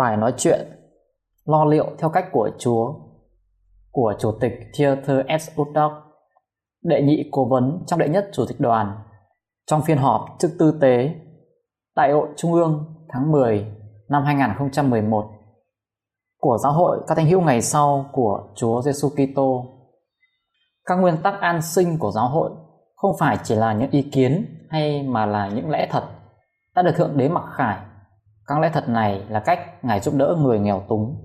Bài nói chuyện Lo liệu theo cách của Chúa của Chủ tịch Theodore S. Woodcock, đệ nhị cố vấn trong đệ nhất Chủ tịch đoàn trong phiên họp trước tư tế Đại hội Trung ương tháng 10 năm 2011 của giáo hội các thánh hữu ngày sau của Chúa Giêsu Kitô. Các nguyên tắc an sinh của giáo hội không phải chỉ là những ý kiến hay mà là những lẽ thật đã được thượng đế mặc khải các lẽ thật này là cách Ngài giúp đỡ người nghèo túng.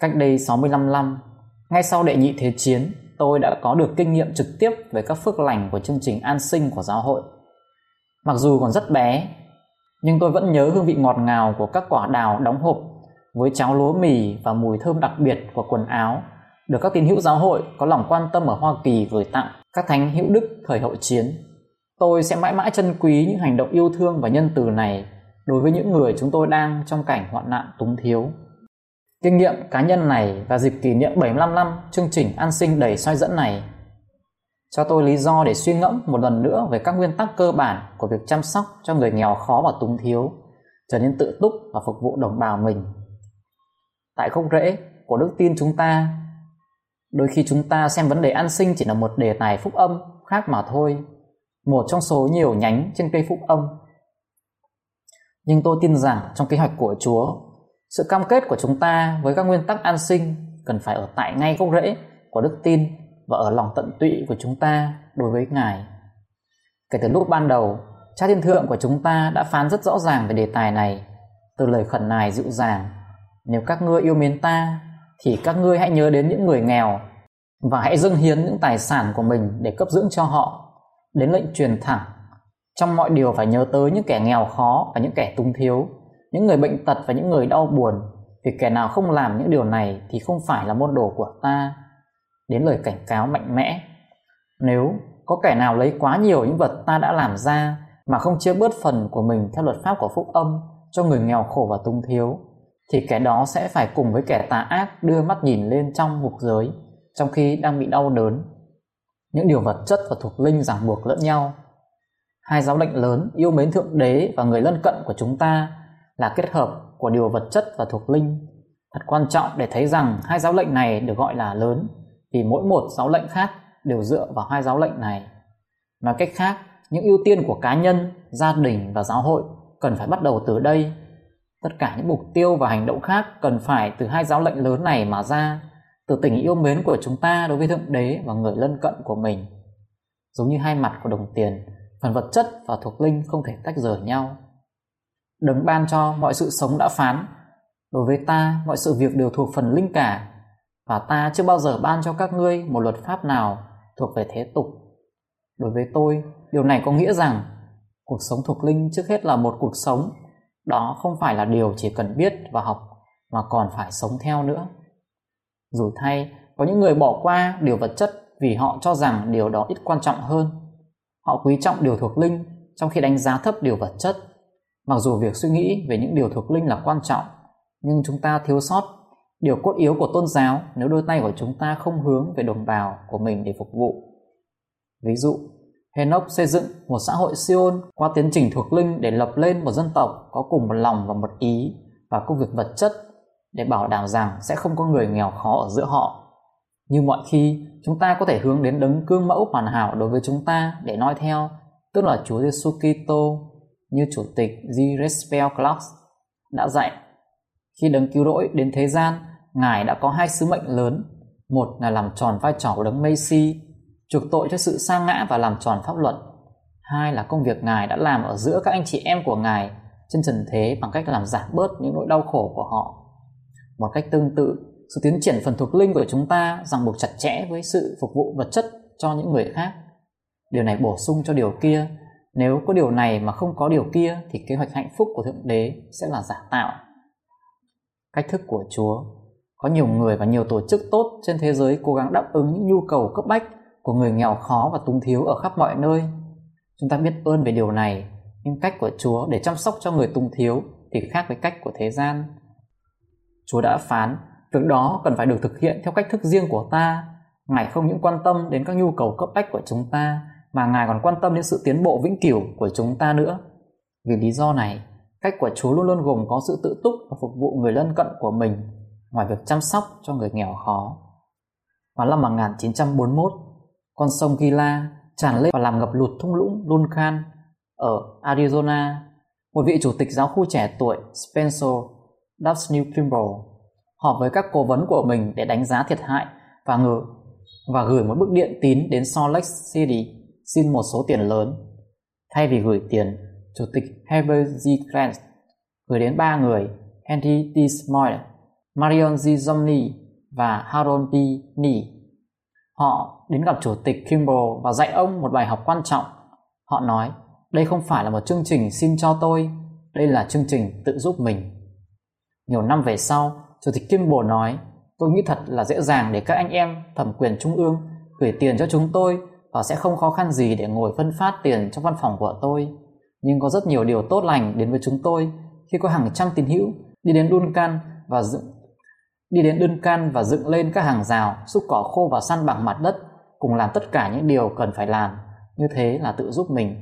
Cách đây 65 năm, ngay sau đệ nhị thế chiến, tôi đã có được kinh nghiệm trực tiếp về các phước lành của chương trình an sinh của giáo hội. Mặc dù còn rất bé, nhưng tôi vẫn nhớ hương vị ngọt ngào của các quả đào đóng hộp với cháo lúa mì và mùi thơm đặc biệt của quần áo được các tín hữu giáo hội có lòng quan tâm ở Hoa Kỳ gửi tặng các thánh hữu đức thời hậu chiến. Tôi sẽ mãi mãi trân quý những hành động yêu thương và nhân từ này đối với những người chúng tôi đang trong cảnh hoạn nạn túng thiếu. Kinh nghiệm cá nhân này và dịp kỷ niệm 75 năm chương trình an sinh đầy soi dẫn này cho tôi lý do để suy ngẫm một lần nữa về các nguyên tắc cơ bản của việc chăm sóc cho người nghèo khó và túng thiếu, trở nên tự túc và phục vụ đồng bào mình. Tại gốc rễ của đức tin chúng ta, đôi khi chúng ta xem vấn đề an sinh chỉ là một đề tài phúc âm khác mà thôi, một trong số nhiều nhánh trên cây phúc âm nhưng tôi tin rằng trong kế hoạch của Chúa, sự cam kết của chúng ta với các nguyên tắc an sinh cần phải ở tại ngay gốc rễ của đức tin và ở lòng tận tụy của chúng ta đối với Ngài. Kể từ lúc ban đầu, Cha Thiên Thượng của chúng ta đã phán rất rõ ràng về đề tài này từ lời khẩn nài dịu dàng. Nếu các ngươi yêu mến ta, thì các ngươi hãy nhớ đến những người nghèo và hãy dâng hiến những tài sản của mình để cấp dưỡng cho họ. Đến lệnh truyền thẳng trong mọi điều phải nhớ tới những kẻ nghèo khó và những kẻ túng thiếu, những người bệnh tật và những người đau buồn, vì kẻ nào không làm những điều này thì không phải là môn đồ của ta. Đến lời cảnh cáo mạnh mẽ. Nếu có kẻ nào lấy quá nhiều những vật ta đã làm ra mà không chia bớt phần của mình theo luật pháp của phúc âm cho người nghèo khổ và túng thiếu, thì kẻ đó sẽ phải cùng với kẻ tà ác đưa mắt nhìn lên trong ngục giới, trong khi đang bị đau đớn. Những điều vật chất và thuộc linh ràng buộc lẫn nhau Hai giáo lệnh lớn yêu mến Thượng Đế và người lân cận của chúng ta là kết hợp của điều vật chất và thuộc linh. Thật quan trọng để thấy rằng hai giáo lệnh này được gọi là lớn vì mỗi một giáo lệnh khác đều dựa vào hai giáo lệnh này. Nói cách khác, những ưu tiên của cá nhân, gia đình và giáo hội cần phải bắt đầu từ đây. Tất cả những mục tiêu và hành động khác cần phải từ hai giáo lệnh lớn này mà ra, từ tình yêu mến của chúng ta đối với Thượng Đế và người lân cận của mình. Giống như hai mặt của đồng tiền, phần vật chất và thuộc linh không thể tách rời nhau. Đấng ban cho mọi sự sống đã phán. Đối với ta, mọi sự việc đều thuộc phần linh cả. Và ta chưa bao giờ ban cho các ngươi một luật pháp nào thuộc về thế tục. Đối với tôi, điều này có nghĩa rằng cuộc sống thuộc linh trước hết là một cuộc sống. Đó không phải là điều chỉ cần biết và học mà còn phải sống theo nữa. Dù thay, có những người bỏ qua điều vật chất vì họ cho rằng điều đó ít quan trọng hơn. Họ quý trọng điều thuộc linh trong khi đánh giá thấp điều vật chất. Mặc dù việc suy nghĩ về những điều thuộc linh là quan trọng, nhưng chúng ta thiếu sót điều cốt yếu của tôn giáo nếu đôi tay của chúng ta không hướng về đồng bào của mình để phục vụ. Ví dụ, Henoch xây dựng một xã hội Siôn qua tiến trình thuộc linh để lập lên một dân tộc có cùng một lòng và một ý và công việc vật chất để bảo đảm rằng sẽ không có người nghèo khó ở giữa họ như mọi khi, chúng ta có thể hướng đến đấng cương mẫu hoàn hảo đối với chúng ta để noi theo, tức là Chúa Giêsu Kitô như chủ tịch G. Respel Clark đã dạy. Khi đấng cứu rỗi đến thế gian, Ngài đã có hai sứ mệnh lớn. Một là làm tròn vai trò của đấng Messi, chuộc tội cho sự sa ngã và làm tròn pháp luật. Hai là công việc Ngài đã làm ở giữa các anh chị em của Ngài trên trần thế bằng cách làm giảm bớt những nỗi đau khổ của họ. Một cách tương tự, sự tiến triển phần thuộc linh của chúng ta ràng buộc chặt chẽ với sự phục vụ vật chất cho những người khác. Điều này bổ sung cho điều kia, nếu có điều này mà không có điều kia thì kế hoạch hạnh phúc của thượng đế sẽ là giả tạo. Cách thức của chúa. Có nhiều người và nhiều tổ chức tốt trên thế giới cố gắng đáp ứng những nhu cầu cấp bách của người nghèo khó và túng thiếu ở khắp mọi nơi. Chúng ta biết ơn về điều này, nhưng cách của chúa để chăm sóc cho người túng thiếu thì khác với cách của thế gian. Chúa đã phán việc đó cần phải được thực hiện theo cách thức riêng của ta. Ngài không những quan tâm đến các nhu cầu cấp bách của chúng ta, mà ngài còn quan tâm đến sự tiến bộ vĩnh cửu của chúng ta nữa. Vì lý do này, cách của chúa luôn luôn gồm có sự tự túc và phục vụ người lân cận của mình, ngoài việc chăm sóc cho người nghèo khó. Vào năm 1941 con sông Gila tràn lên và làm ngập lụt thung lũng Duncan ở Arizona. Một vị chủ tịch giáo khu trẻ tuổi Spencer W. Kimball họp với các cố vấn của mình để đánh giá thiệt hại và ngờ và gửi một bức điện tín đến Salt Lake City xin một số tiền lớn. Thay vì gửi tiền, Chủ tịch Herbert G. Grant gửi đến ba người Henry D. Smoyer, Marion G. Zomny và Harold B. Nee. Họ đến gặp Chủ tịch Kimball và dạy ông một bài học quan trọng. Họ nói, đây không phải là một chương trình xin cho tôi, đây là chương trình tự giúp mình. Nhiều năm về sau, Chủ tịch Kimball nói, tôi nghĩ thật là dễ dàng để các anh em thẩm quyền trung ương gửi tiền cho chúng tôi và sẽ không khó khăn gì để ngồi phân phát tiền trong văn phòng của tôi. Nhưng có rất nhiều điều tốt lành đến với chúng tôi khi có hàng trăm tín hữu đi đến Duncan và dựng đi đến Duncan và dựng lên các hàng rào, xúc cỏ khô và săn bằng mặt đất, cùng làm tất cả những điều cần phải làm. Như thế là tự giúp mình.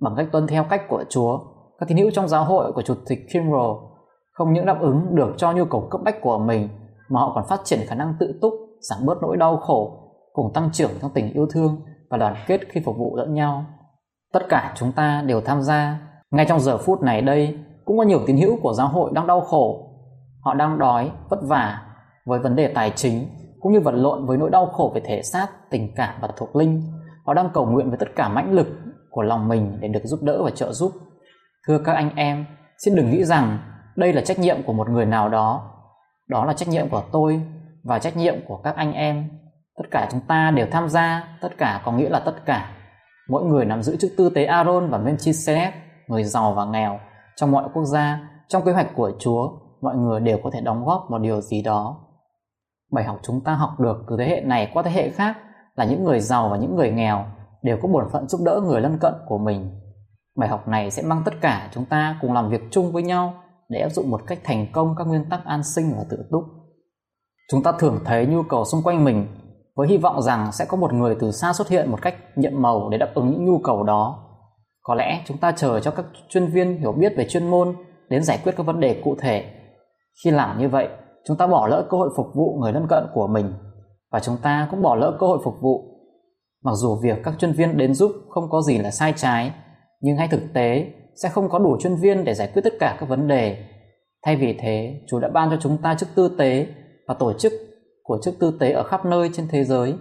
Bằng cách tuân theo cách của Chúa, các tín hữu trong giáo hội của Chủ tịch Kimbrell không những đáp ứng được cho nhu cầu cấp bách của mình mà họ còn phát triển khả năng tự túc, giảm bớt nỗi đau khổ, cùng tăng trưởng trong tình yêu thương và đoàn kết khi phục vụ lẫn nhau. Tất cả chúng ta đều tham gia. Ngay trong giờ phút này đây, cũng có nhiều tín hữu của giáo hội đang đau khổ. Họ đang đói, vất vả với vấn đề tài chính, cũng như vật lộn với nỗi đau khổ về thể xác, tình cảm và thuộc linh. Họ đang cầu nguyện với tất cả mãnh lực của lòng mình để được giúp đỡ và trợ giúp. Thưa các anh em, xin đừng nghĩ rằng đây là trách nhiệm của một người nào đó. Đó là trách nhiệm của tôi và trách nhiệm của các anh em. Tất cả chúng ta đều tham gia, tất cả có nghĩa là tất cả. Mỗi người nắm giữ chức tư tế Aaron và Melchizedek, người giàu và nghèo, trong mọi quốc gia, trong kế hoạch của Chúa, mọi người đều có thể đóng góp một điều gì đó. Bài học chúng ta học được từ thế hệ này qua thế hệ khác là những người giàu và những người nghèo đều có bổn phận giúp đỡ người lân cận của mình. Bài học này sẽ mang tất cả chúng ta cùng làm việc chung với nhau để áp dụng một cách thành công các nguyên tắc an sinh và tự túc. Chúng ta thường thấy nhu cầu xung quanh mình với hy vọng rằng sẽ có một người từ xa xuất hiện một cách nhiệm màu để đáp ứng những nhu cầu đó. Có lẽ chúng ta chờ cho các chuyên viên hiểu biết về chuyên môn đến giải quyết các vấn đề cụ thể. Khi làm như vậy, chúng ta bỏ lỡ cơ hội phục vụ người lân cận của mình và chúng ta cũng bỏ lỡ cơ hội phục vụ. Mặc dù việc các chuyên viên đến giúp không có gì là sai trái, nhưng hay thực tế sẽ không có đủ chuyên viên để giải quyết tất cả các vấn đề. Thay vì thế, Chúa đã ban cho chúng ta chức tư tế và tổ chức của chức tư tế ở khắp nơi trên thế giới,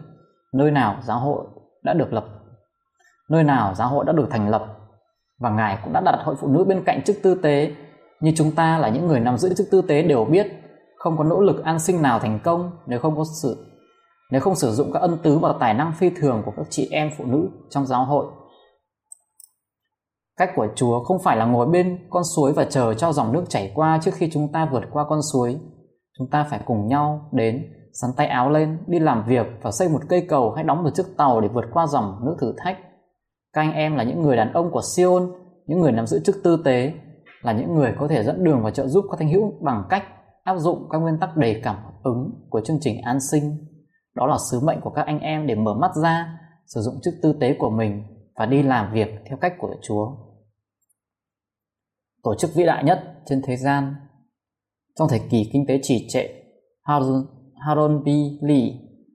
nơi nào giáo hội đã được lập, nơi nào giáo hội đã được thành lập và Ngài cũng đã đặt hội phụ nữ bên cạnh chức tư tế. Như chúng ta là những người nắm giữ chức tư tế đều biết không có nỗ lực an sinh nào thành công nếu không có sự nếu không sử dụng các ân tứ và tài năng phi thường của các chị em phụ nữ trong giáo hội. Cách của Chúa không phải là ngồi bên con suối và chờ cho dòng nước chảy qua trước khi chúng ta vượt qua con suối. Chúng ta phải cùng nhau đến, sắn tay áo lên, đi làm việc và xây một cây cầu hay đóng một chiếc tàu để vượt qua dòng nước thử thách. Các anh em là những người đàn ông của Siôn, những người nắm giữ chức tư tế, là những người có thể dẫn đường và trợ giúp các thanh hữu bằng cách áp dụng các nguyên tắc đầy cảm ứng của chương trình an sinh. Đó là sứ mệnh của các anh em để mở mắt ra, sử dụng chức tư tế của mình và đi làm việc theo cách của Chúa. Tổ chức vĩ đại nhất trên thế gian trong thời kỳ kinh tế trì trệ, Harold, B. Lee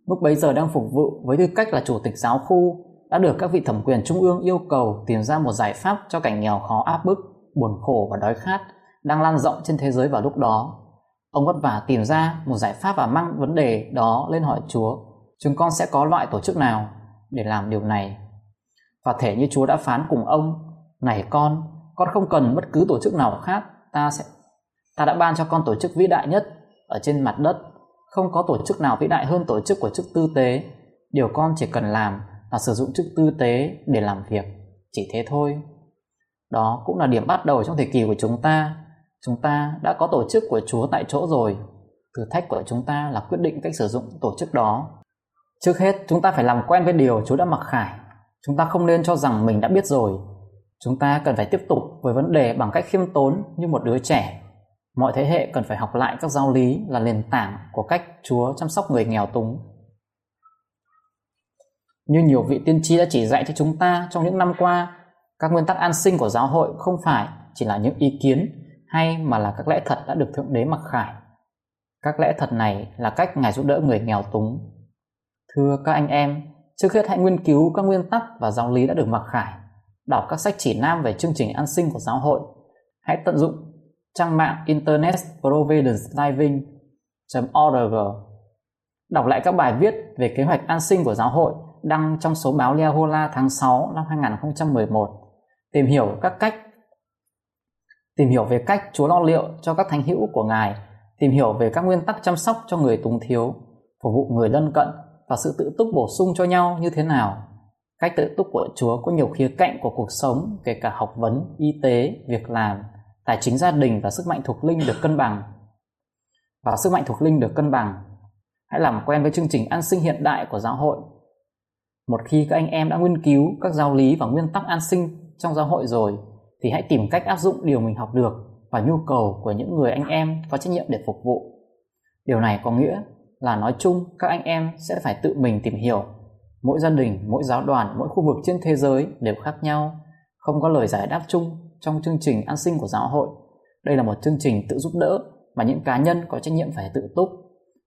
lúc bấy giờ đang phục vụ với tư cách là chủ tịch giáo khu đã được các vị thẩm quyền trung ương yêu cầu tìm ra một giải pháp cho cảnh nghèo khó áp bức, buồn khổ và đói khát đang lan rộng trên thế giới vào lúc đó. Ông vất vả tìm ra một giải pháp và mang vấn đề đó lên hỏi Chúa, chúng con sẽ có loại tổ chức nào để làm điều này và thể như Chúa đã phán cùng ông này con con không cần bất cứ tổ chức nào khác ta sẽ ta đã ban cho con tổ chức vĩ đại nhất ở trên mặt đất không có tổ chức nào vĩ đại hơn tổ chức của chức tư tế điều con chỉ cần làm là sử dụng chức tư tế để làm việc chỉ thế thôi. Đó cũng là điểm bắt đầu trong thời kỳ của chúng ta. Chúng ta đã có tổ chức của Chúa tại chỗ rồi. Thử thách của chúng ta là quyết định cách sử dụng tổ chức đó. Trước hết, chúng ta phải làm quen với điều Chúa đã mặc khải. Chúng ta không nên cho rằng mình đã biết rồi. Chúng ta cần phải tiếp tục với vấn đề bằng cách khiêm tốn như một đứa trẻ. Mọi thế hệ cần phải học lại các giáo lý là nền tảng của cách Chúa chăm sóc người nghèo túng. Như nhiều vị tiên tri đã chỉ dạy cho chúng ta trong những năm qua, các nguyên tắc an sinh của giáo hội không phải chỉ là những ý kiến hay mà là các lẽ thật đã được Thượng Đế mặc khải. Các lẽ thật này là cách Ngài giúp đỡ người nghèo túng. Thưa các anh em, trước hết hãy nghiên cứu các nguyên tắc và giáo lý đã được mặc khải. Đọc các sách chỉ nam về chương trình an sinh của giáo hội. Hãy tận dụng trang mạng Internet Providence Living.org Đọc lại các bài viết về kế hoạch an sinh của giáo hội đăng trong số báo Liahola tháng 6 năm 2011. Tìm hiểu các cách tìm hiểu về cách Chúa lo liệu cho các thánh hữu của Ngài, tìm hiểu về các nguyên tắc chăm sóc cho người túng thiếu, phục vụ người lân cận và sự tự túc bổ sung cho nhau như thế nào. Cách tự túc của Chúa có nhiều khía cạnh của cuộc sống, kể cả học vấn, y tế, việc làm, tài chính gia đình và sức mạnh thuộc linh được cân bằng. Và sức mạnh thuộc linh được cân bằng. Hãy làm quen với chương trình an sinh hiện đại của giáo hội. Một khi các anh em đã nghiên cứu các giáo lý và nguyên tắc an sinh trong giáo hội rồi, thì hãy tìm cách áp dụng điều mình học được và nhu cầu của những người anh em có trách nhiệm để phục vụ. Điều này có nghĩa là nói chung các anh em sẽ phải tự mình tìm hiểu. Mỗi gia đình, mỗi giáo đoàn, mỗi khu vực trên thế giới đều khác nhau, không có lời giải đáp chung trong chương trình an sinh của giáo hội. Đây là một chương trình tự giúp đỡ mà những cá nhân có trách nhiệm phải tự túc.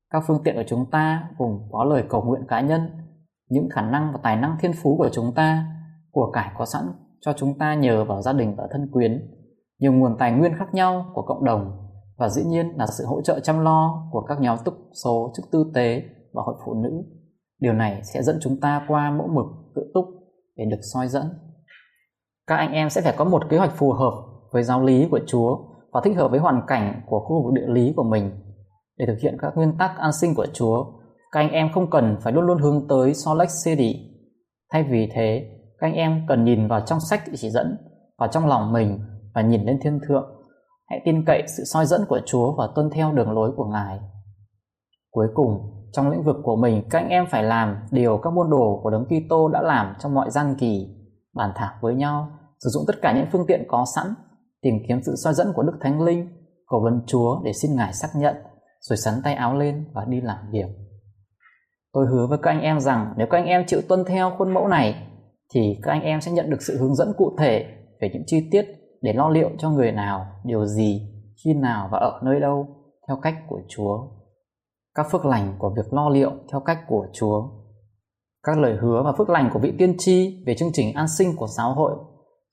Các phương tiện của chúng ta gồm có lời cầu nguyện cá nhân, những khả năng và tài năng thiên phú của chúng ta, của cải có sẵn cho chúng ta nhờ vào gia đình và thân quyến, nhiều nguồn tài nguyên khác nhau của cộng đồng và dĩ nhiên là sự hỗ trợ chăm lo của các nhóm túc số chức tư tế và hội phụ nữ. Điều này sẽ dẫn chúng ta qua mẫu mực tự túc để được soi dẫn. Các anh em sẽ phải có một kế hoạch phù hợp với giáo lý của Chúa và thích hợp với hoàn cảnh của khu vực địa lý của mình. Để thực hiện các nguyên tắc an sinh của Chúa, các anh em không cần phải luôn luôn hướng tới Salt Lake City. Thay vì thế, các anh em cần nhìn vào trong sách chỉ dẫn, vào trong lòng mình và nhìn lên thiên thượng. Hãy tin cậy sự soi dẫn của Chúa và tuân theo đường lối của Ngài. Cuối cùng, trong lĩnh vực của mình, các anh em phải làm điều các môn đồ của Đấng Kitô đã làm trong mọi gian kỳ, bàn thảo với nhau, sử dụng tất cả những phương tiện có sẵn, tìm kiếm sự soi dẫn của Đức Thánh Linh, cầu vấn Chúa để xin Ngài xác nhận, rồi sắn tay áo lên và đi làm việc. Tôi hứa với các anh em rằng nếu các anh em chịu tuân theo khuôn mẫu này thì các anh em sẽ nhận được sự hướng dẫn cụ thể về những chi tiết để lo liệu cho người nào, điều gì, khi nào và ở nơi đâu theo cách của Chúa. Các phước lành của việc lo liệu theo cách của Chúa. Các lời hứa và phước lành của vị tiên tri về chương trình an sinh của giáo hội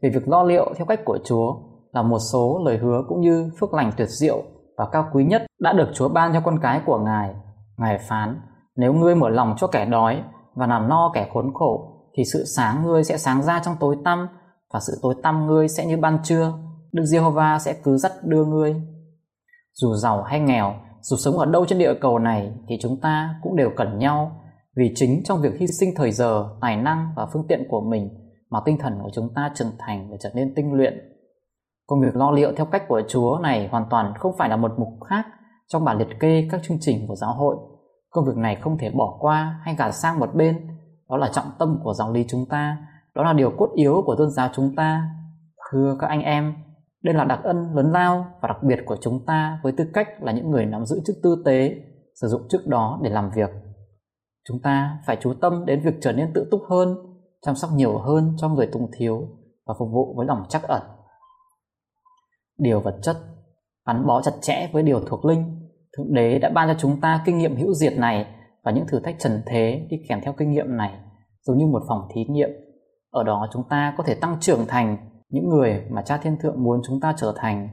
về việc lo liệu theo cách của Chúa là một số lời hứa cũng như phước lành tuyệt diệu và cao quý nhất đã được Chúa ban cho con cái của Ngài. Ngài phán, nếu ngươi mở lòng cho kẻ đói và làm no kẻ khốn khổ thì sự sáng ngươi sẽ sáng ra trong tối tăm và sự tối tăm ngươi sẽ như ban trưa, Đức Giê-hô-va sẽ cứ dắt đưa ngươi. Dù giàu hay nghèo, dù sống ở đâu trên địa cầu này, thì chúng ta cũng đều cần nhau, vì chính trong việc hy sinh thời giờ, tài năng và phương tiện của mình mà tinh thần của chúng ta trưởng thành và trở nên tinh luyện. Công việc lo liệu theo cách của Chúa này hoàn toàn không phải là một mục khác trong bản liệt kê các chương trình của giáo hội. Công việc này không thể bỏ qua hay gạt sang một bên, đó là trọng tâm của giáo lý chúng ta đó là điều cốt yếu của tôn giáo chúng ta. Thưa các anh em, đây là đặc ân lớn lao và đặc biệt của chúng ta với tư cách là những người nắm giữ chức tư tế, sử dụng chức đó để làm việc. Chúng ta phải chú tâm đến việc trở nên tự túc hơn, chăm sóc nhiều hơn cho người tùng thiếu và phục vụ với lòng chắc ẩn. Điều vật chất, gắn bó chặt chẽ với điều thuộc linh. Thượng đế đã ban cho chúng ta kinh nghiệm hữu diệt này và những thử thách trần thế đi kèm theo kinh nghiệm này, giống như một phòng thí nghiệm ở đó chúng ta có thể tăng trưởng thành những người mà cha thiên thượng muốn chúng ta trở thành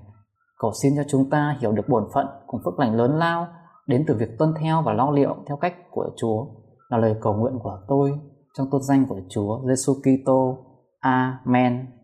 cầu xin cho chúng ta hiểu được bổn phận cùng phước lành lớn lao đến từ việc tuân theo và lo liệu theo cách của Chúa là lời cầu nguyện của tôi trong tôn danh của Chúa Giêsu Kitô. Amen.